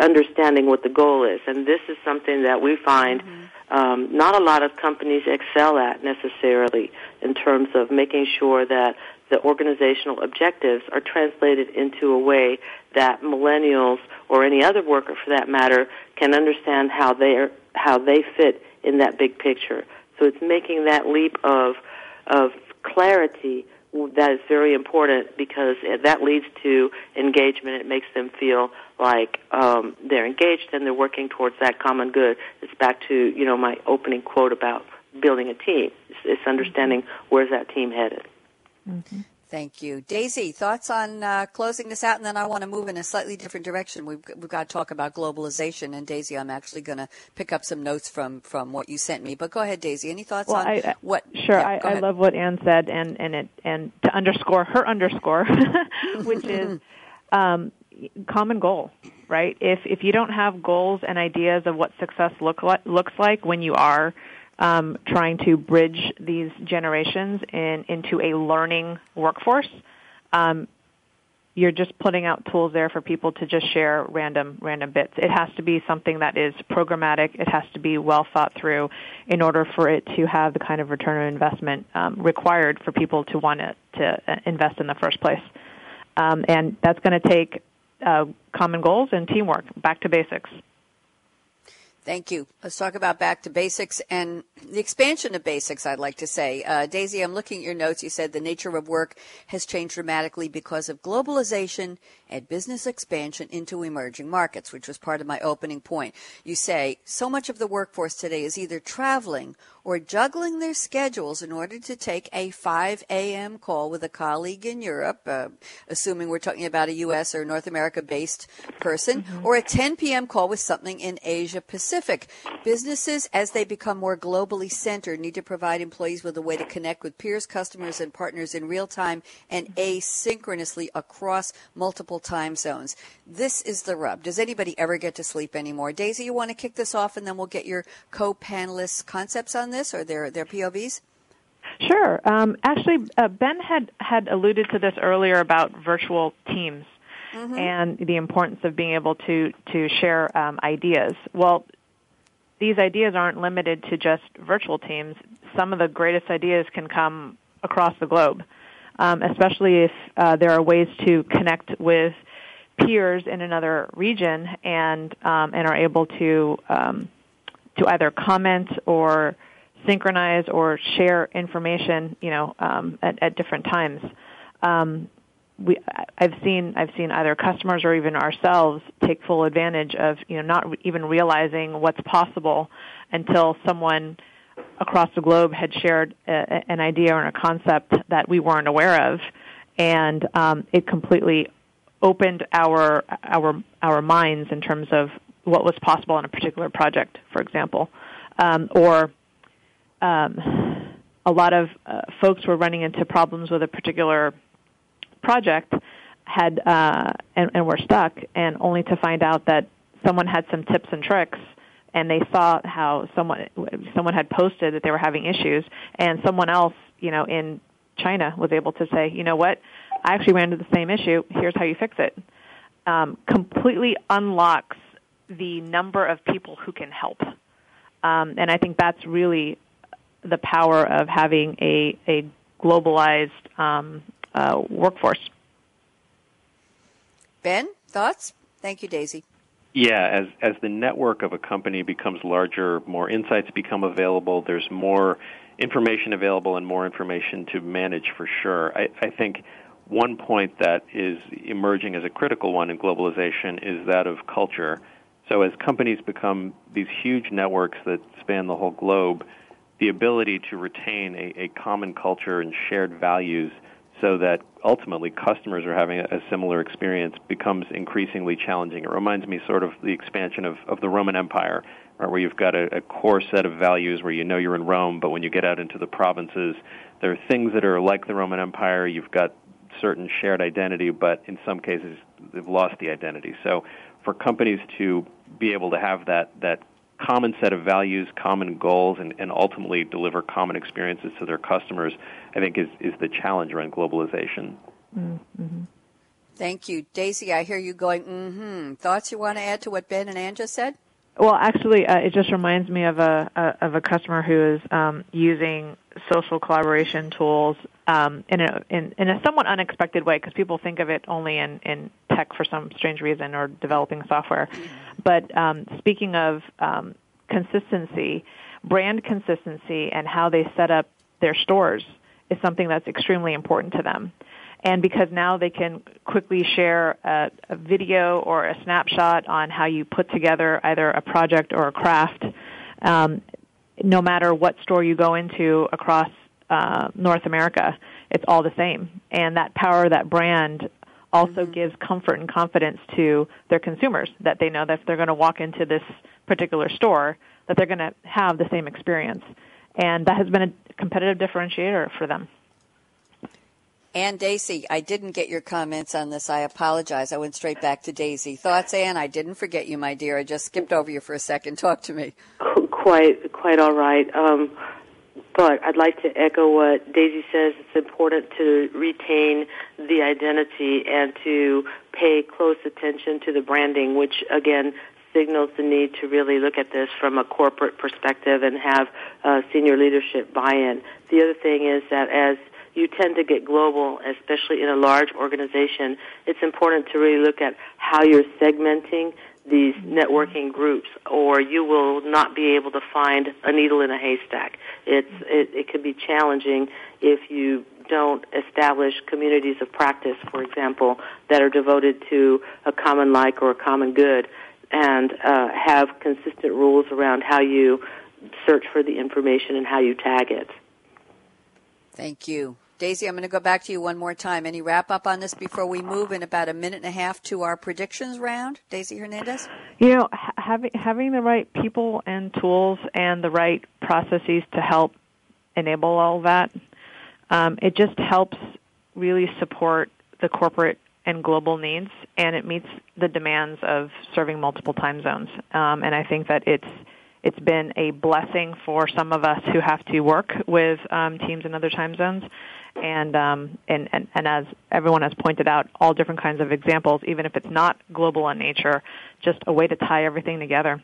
understanding what the goal is, and this is something that we find. Mm-hmm. Um, not a lot of companies excel at necessarily in terms of making sure that the organizational objectives are translated into a way that millennials or any other worker for that matter can understand how they are, how they fit in that big picture. So it's making that leap of of clarity that is very important because that leads to engagement. It makes them feel like um, they're engaged and they're working towards that common good. It's back to you know my opening quote about building a team. It's, it's understanding where's that team headed. Mm-hmm. Thank you. Daisy, thoughts on uh, closing this out? And then I want to move in a slightly different direction. We've, we've got to talk about globalization. And Daisy, I'm actually going to pick up some notes from, from what you sent me. But go ahead, Daisy. Any thoughts well, on I, what? Sure. Yeah, I, I, love what Anne said. And, and, it, and to underscore her underscore, *laughs* which is *laughs* um, common goal, right? If, if you don't have goals and ideas of what success look like, looks like when you are – um, trying to bridge these generations in, into a learning workforce. Um, you're just putting out tools there for people to just share random random bits. It has to be something that is programmatic. It has to be well thought through in order for it to have the kind of return on investment um, required for people to want to, to uh, invest in the first place. Um, and that's going to take uh, common goals and teamwork. Back to basics. Thank you. Let's talk about back to basics and the expansion of basics, I'd like to say. Uh, Daisy, I'm looking at your notes. You said the nature of work has changed dramatically because of globalization and business expansion into emerging markets, which was part of my opening point. You say so much of the workforce today is either traveling or juggling their schedules in order to take a 5 a.m. call with a colleague in Europe, uh, assuming we're talking about a U.S. or North America based person, mm-hmm. or a 10 p.m. call with something in Asia Pacific. Businesses, as they become more globally centered, need to provide employees with a way to connect with peers, customers, and partners in real time and asynchronously across multiple time zones. This is the rub. Does anybody ever get to sleep anymore? Daisy, you want to kick this off and then we'll get your co panelists' concepts on this or their, their POVs? Sure. Um, actually, uh, Ben had, had alluded to this earlier about virtual teams mm-hmm. and the importance of being able to, to share um, ideas. Well, these ideas aren't limited to just virtual teams. Some of the greatest ideas can come across the globe, um, especially if uh, there are ways to connect with peers in another region and um, and are able to um, to either comment or synchronize or share information, you know, um, at, at different times. We, I've seen I've seen either customers or even ourselves take full advantage of you know not even realizing what's possible until someone across the globe had shared a, an idea or a concept that we weren't aware of, and um, it completely opened our our our minds in terms of what was possible in a particular project, for example, um, or um, a lot of uh, folks were running into problems with a particular project had uh, and, and were stuck, and only to find out that someone had some tips and tricks and they saw how someone someone had posted that they were having issues and someone else you know in China was able to say you know what? I actually ran into the same issue. Here's how you fix it. Um, completely unlocks the number of people who can help. Um, and I think that's really the power of having a a globalized um, uh, workforce. Ben, thoughts? Thank you, Daisy. Yeah, as as the network of a company becomes larger, more insights become available. There's more information available and more information to manage for sure. I, I think one point that is emerging as a critical one in globalization is that of culture. So as companies become these huge networks that span the whole globe, the ability to retain a, a common culture and shared values so that ultimately customers are having a, similar experience becomes increasingly challenging. It reminds me sort of the expansion of, of the Roman Empire, right, where you've got a, a core set of values where you know you're in Rome, but when you get out into the provinces, there are things that are like the Roman Empire. You've got certain shared identity, but in some cases they've lost the identity. So for companies to be able to have that, that common set of values, common goals, and, and ultimately deliver common experiences to their customers, I think is, is the challenge around globalization. Mm-hmm. Thank you. Daisy, I hear you going, mm-hmm. Thoughts you want to add to what Ben and Anne just said? Well, actually, uh, it just reminds me of a, a of a customer who is um, using social collaboration tools um, in a in, in a somewhat unexpected way because people think of it only in in tech for some strange reason or developing software. But um, speaking of um, consistency, brand consistency, and how they set up their stores is something that's extremely important to them and because now they can quickly share a, a, video or a snapshot on how you put together either a project or a craft, um, no matter what store you go into across uh, North America, it's all the same. And that power, that brand, also mm-hmm. gives comfort and confidence to their consumers that they know that if they're going to walk into this particular store, that they're going to have the same experience. And that has been a competitive differentiator for them. Anne Dacy, I didn't get your comments on this. I apologize. I went straight back to Daisy. Thoughts, Anne? I didn't forget you, my dear. I just skipped over you for a second. *laughs* Talk to me. Quite, quite all right. Um, but I'd like to echo what Daisy says. It's important to retain the identity and to pay close attention to the branding, which again signals the need to really look at this from a corporate perspective and have uh, senior leadership buy-in. The other thing is that as you tend to get global, especially in a large organization, it's important to really look at how you're segmenting these networking groups or you will not be able to find a needle in a haystack. It's, it, it could be challenging if you don't establish communities of practice, for example, that are devoted to a common like or a common good and uh, have consistent rules around how you search for the information and how you tag it. Thank you. Daisy, I'm going to go back to you one more time. Any wrap up on this before we move in about a minute and a half to our predictions round? Daisy Hernandez? You know, having, having the right people and tools and the right processes to help enable all that, um, it just helps really support the corporate and global needs, and it meets the demands of serving multiple time zones. Um, and I think that it's it's been a blessing for some of us who have to work with um, teams in other time zones. And, um, and, and, and as everyone has pointed out, all different kinds of examples, even if it's not global in nature, just a way to tie everything together.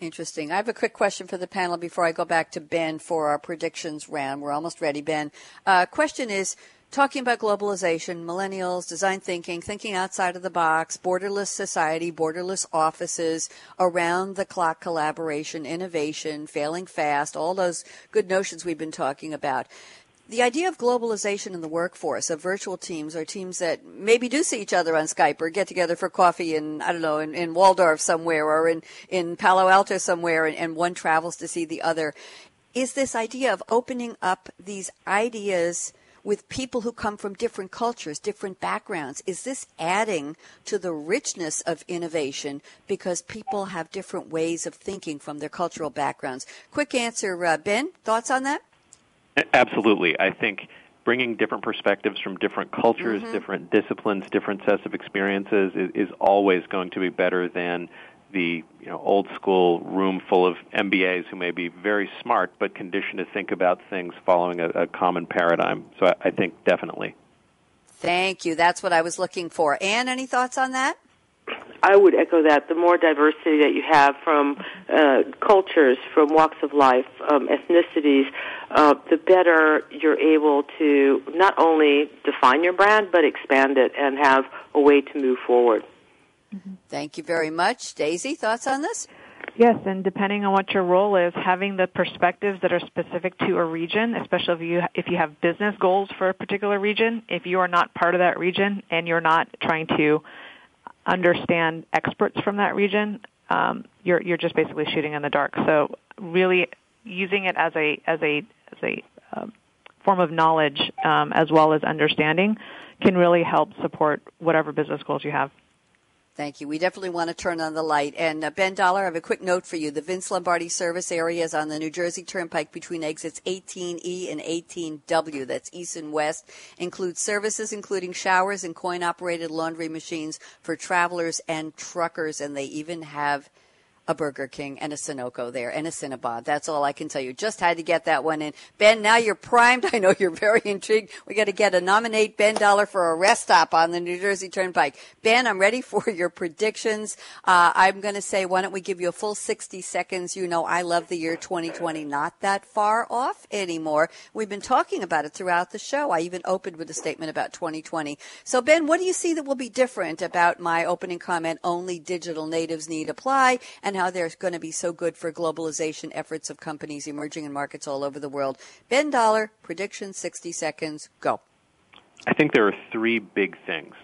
Interesting. I have a quick question for the panel before I go back to Ben for our predictions round. We're almost ready, Ben. Uh, question is, talking about globalization, millennials, design thinking, thinking outside of the box, borderless society, borderless offices, around the clock collaboration, innovation, failing fast, all those good notions we've been talking about. The idea of globalization in the workforce, of virtual teams or teams that maybe do see each other on Skype or get together for coffee in, I don't know, in, in Walldorf somewhere or in, in Palo Alto somewhere and, and one travels to see the other, is this idea of opening up these ideas with people who come from different cultures, different backgrounds? Is this adding to the richness of innovation because people have different ways of thinking from their cultural backgrounds? Quick answer, uh, Ben, thoughts on that? Absolutely. I think bringing different perspectives from different cultures, mm-hmm. different disciplines, different sets of experiences is, is always going to be better than the you know, old school room full of MBAs who may be very smart but conditioned to think about things following a, a common paradigm. So I, I think definitely. Thank you. That's what I was looking for. Anne, any thoughts on that? I would echo that. The more diversity that you have from uh, cultures, from walks of life, um, ethnicities, uh, the better you're able to not only define your brand, but expand it and have a way to move forward. Mm-hmm. Thank you very much. Daisy, thoughts on this? Yes, and depending on what your role is, having the perspectives that are specific to a region, especially if you if you have business goals for a particular region, if you are not part of that region and you're not trying to understand experts from that region, um, you're you're just basically shooting in the dark. So really using it as a as a as a um, form of knowledge um, as well as understanding can really help support whatever business goals you have. Thank you. We definitely want to turn on the light. And uh, Ben Dollar, I have a quick note for you. The Vince Lombardi service area is on the New Jersey Turnpike between exits 18E and 18W. That's east and west. Includes services including showers and coin operated laundry machines for travelers and truckers. And they even have a Burger King and a Sunoco there and a Cinnabon. That's all I can tell you. Just had to get that one in. Ben, now you're primed. *laughs* I know you're very intrigued. We got to get a nominate Ben Dollar for a rest stop on the New Jersey Turnpike. Ben, I'm ready for *laughs* your predictions. Uh, I'm going to say, why don't we give you a full 60 seconds? You know, I love the year 2020, not that far off anymore. We've been talking about it throughout the show. I even opened with a statement about 2020. So, Ben, what do you see that will be different about my opening comment? Only digital natives need apply and how they're going to be so good for globalization efforts of companies emerging in markets all over the world. Ben Dollar, prediction 60 seconds, go. I think there are three big things.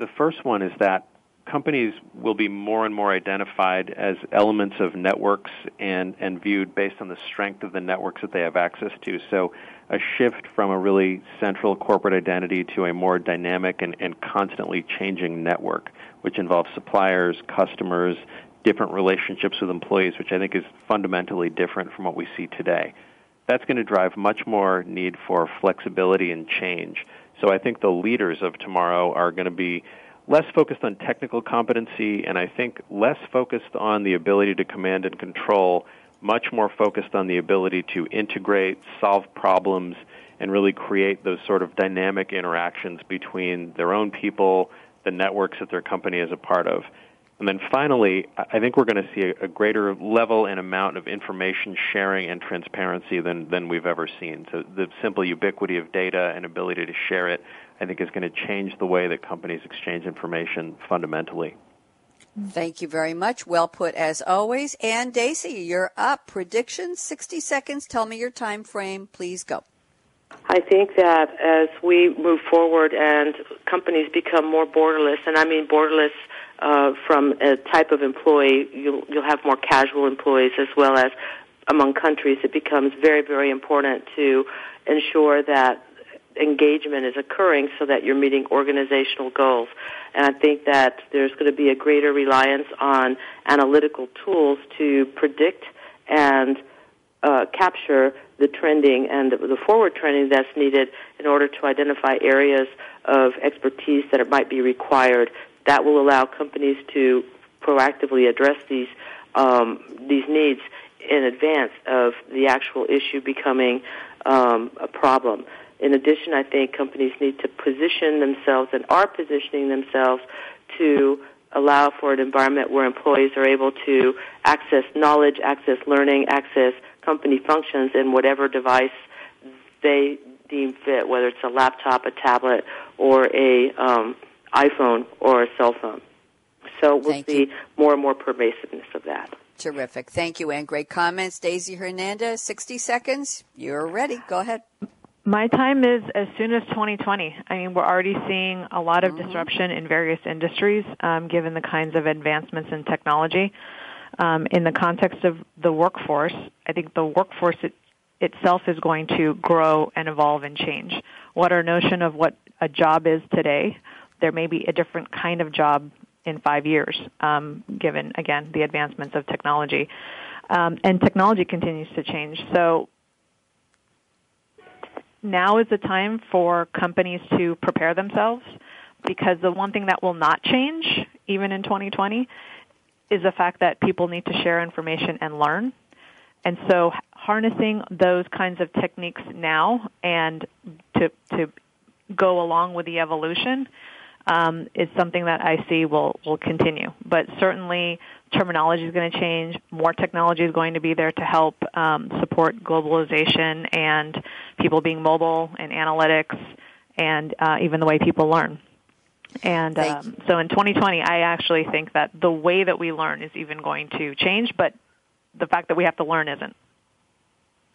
The first one is that companies will be more and more identified as elements of networks and, and viewed based on the strength of the networks that they have access to. So a shift from a really central corporate identity to a more dynamic and, and constantly changing network, which involves suppliers, customers, different relationships with employees, which I think is fundamentally different from what we see today. That's going to drive much more need for flexibility and change. So I think the leaders of tomorrow are going to be less focused on technical competency and I think less focused on the ability to command and control, much more focused on the ability to integrate, solve problems, and really create those sort of dynamic interactions between their own people, the networks that their company is a part of. And then finally, I think we're going to see a, a, greater level and amount of information sharing and transparency than, than we've ever seen. So the simple ubiquity of data and ability to share it, I think, is going to change the way that companies exchange information fundamentally. Thank you very much. Well put as always. Anne Dacy, you're up. Predictions, 60 seconds. Tell me your time frame. Please go. I think that as we move forward and companies become more borderless, and I mean borderless uh, from a type of employee, you'll, you'll have more casual employees as well as among countries. It becomes very, very important to ensure that engagement is occurring so that you're meeting organizational goals. And I think that there's going to be a greater reliance on analytical tools to predict and uh, capture the trending and the forward trending that's needed in order to identify areas of expertise that might be required that will allow companies to proactively address these um, these needs in advance of the actual issue becoming um, a problem. In addition, I think companies need to position themselves and are positioning themselves to allow for an environment where employees are able to access knowledge, access learning, access company functions in whatever device they deem fit, whether it's a laptop, a tablet, or a um, iPhone or a cell phone. So we'll Thank see you. more and more pervasiveness of that. Terrific. Thank you, Anne. Great comments. Daisy Hernandez, 60 seconds. You're ready. Go ahead. My time is as soon as 2020. I mean, we're already seeing a lot of mm-hmm. disruption in various industries, um, given the kinds of advancements in technology. Um, in the context of the workforce, I think the workforce it, itself is going to grow and evolve and change. What our notion of what a job is today there may be a different kind of job in five years, um, given again the advancements of technology. Um, and technology continues to change. So now is the time for companies to prepare themselves because the one thing that will not change, even in 2020, is the fact that people need to share information and learn. And so harnessing those kinds of techniques now and to, to go along with the evolution um, is something that I see will, will continue. But certainly terminology is going to change. More technology is going to be there to help um, support globalization and people being mobile and analytics and uh, even the way people learn. And um, so in 2020, I actually think that the way that we learn is even going to change, but the fact that we have to learn isn't.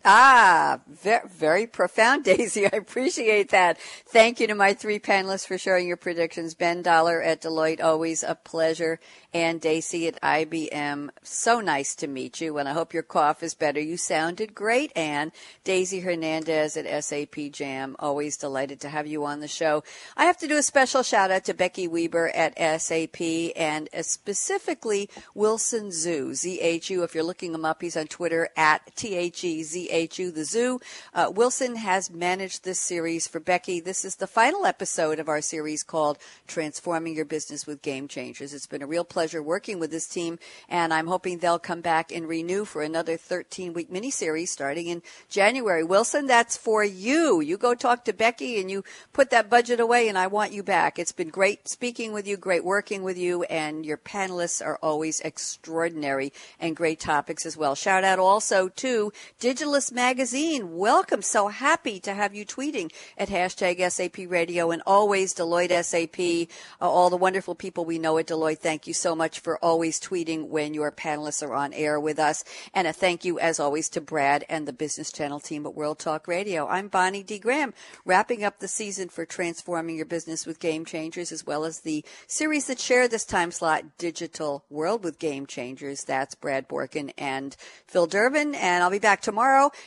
Ah, very, very profound, *laughs* Daisy. I appreciate that. Thank you to my three panelists for sharing your predictions. Ben Dollar at Deloitte, always a pleasure. Anne Dacy at IBM, so nice to meet you. And I hope your cough is better. You sounded great. And Daisy Hernandez at SAP Jam, always delighted to have you on the show. I have to do a special shout out to Becky Weber at SAP and specifically Wilson Zhu, Z-H-U. If you're looking him up, he's on Twitter at T-H-E-Z CHU The Zoo. Uh, Wilson has managed this series for Becky. This is the final episode of our series called Transforming Your Business with Game Changers. It's been a real pleasure working with this team, and I'm hoping they'll come back and renew for another 13 week mini-series starting in January. Wilson, that's for you. You go talk to Becky and you put that budget away, and I want you back. It's been great speaking with you, great working with you, and your panelists are always extraordinary and great topics as well. Shout out also to Digital Magazine. Welcome. So happy to have you tweeting at hashtag SAP Radio and always Deloitte SAP. Uh, all the wonderful people we know at Deloitte. Thank you so much for always tweeting when your panelists are on air with us. And a thank you as always to Brad and the Business Channel team at World Talk Radio. I'm Bonnie D. Graham, wrapping up the season for transforming your business with game changers as well as the series that share this time slot, Digital World with Game Changers. That's Brad Borkin and Phil Durbin. And I'll be back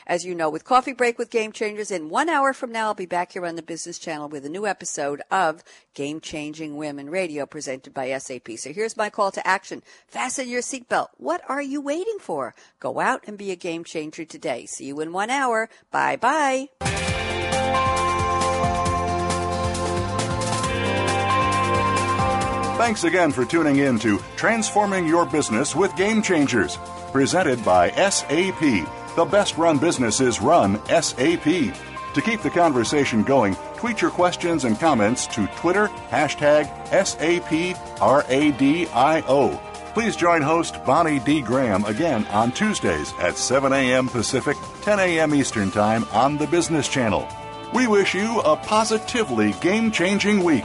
as you know, with Coffee Break with Game Changers. In one hour from now, I'll be back here on the Business Channel with a new episode of Game Changing Women Radio presented by SAP. So here's my call to action. Fasten your seatbelt. What are you waiting for? Go out and be a game changer today. See you in one hour. Bye bye. Thanks again for tuning in to Transforming Your Business with Game Changers, presented by SAP the best run businesses run SAP. To keep the conversation going, tweet your questions and comments to Twitter, hashtag SAPRADIO. Please join host Bonnie D. Graham again on Tuesdays at 7 a.m. Pacific, 10 a.m. Eastern Time on the Business Channel. We wish you a positively game changing week.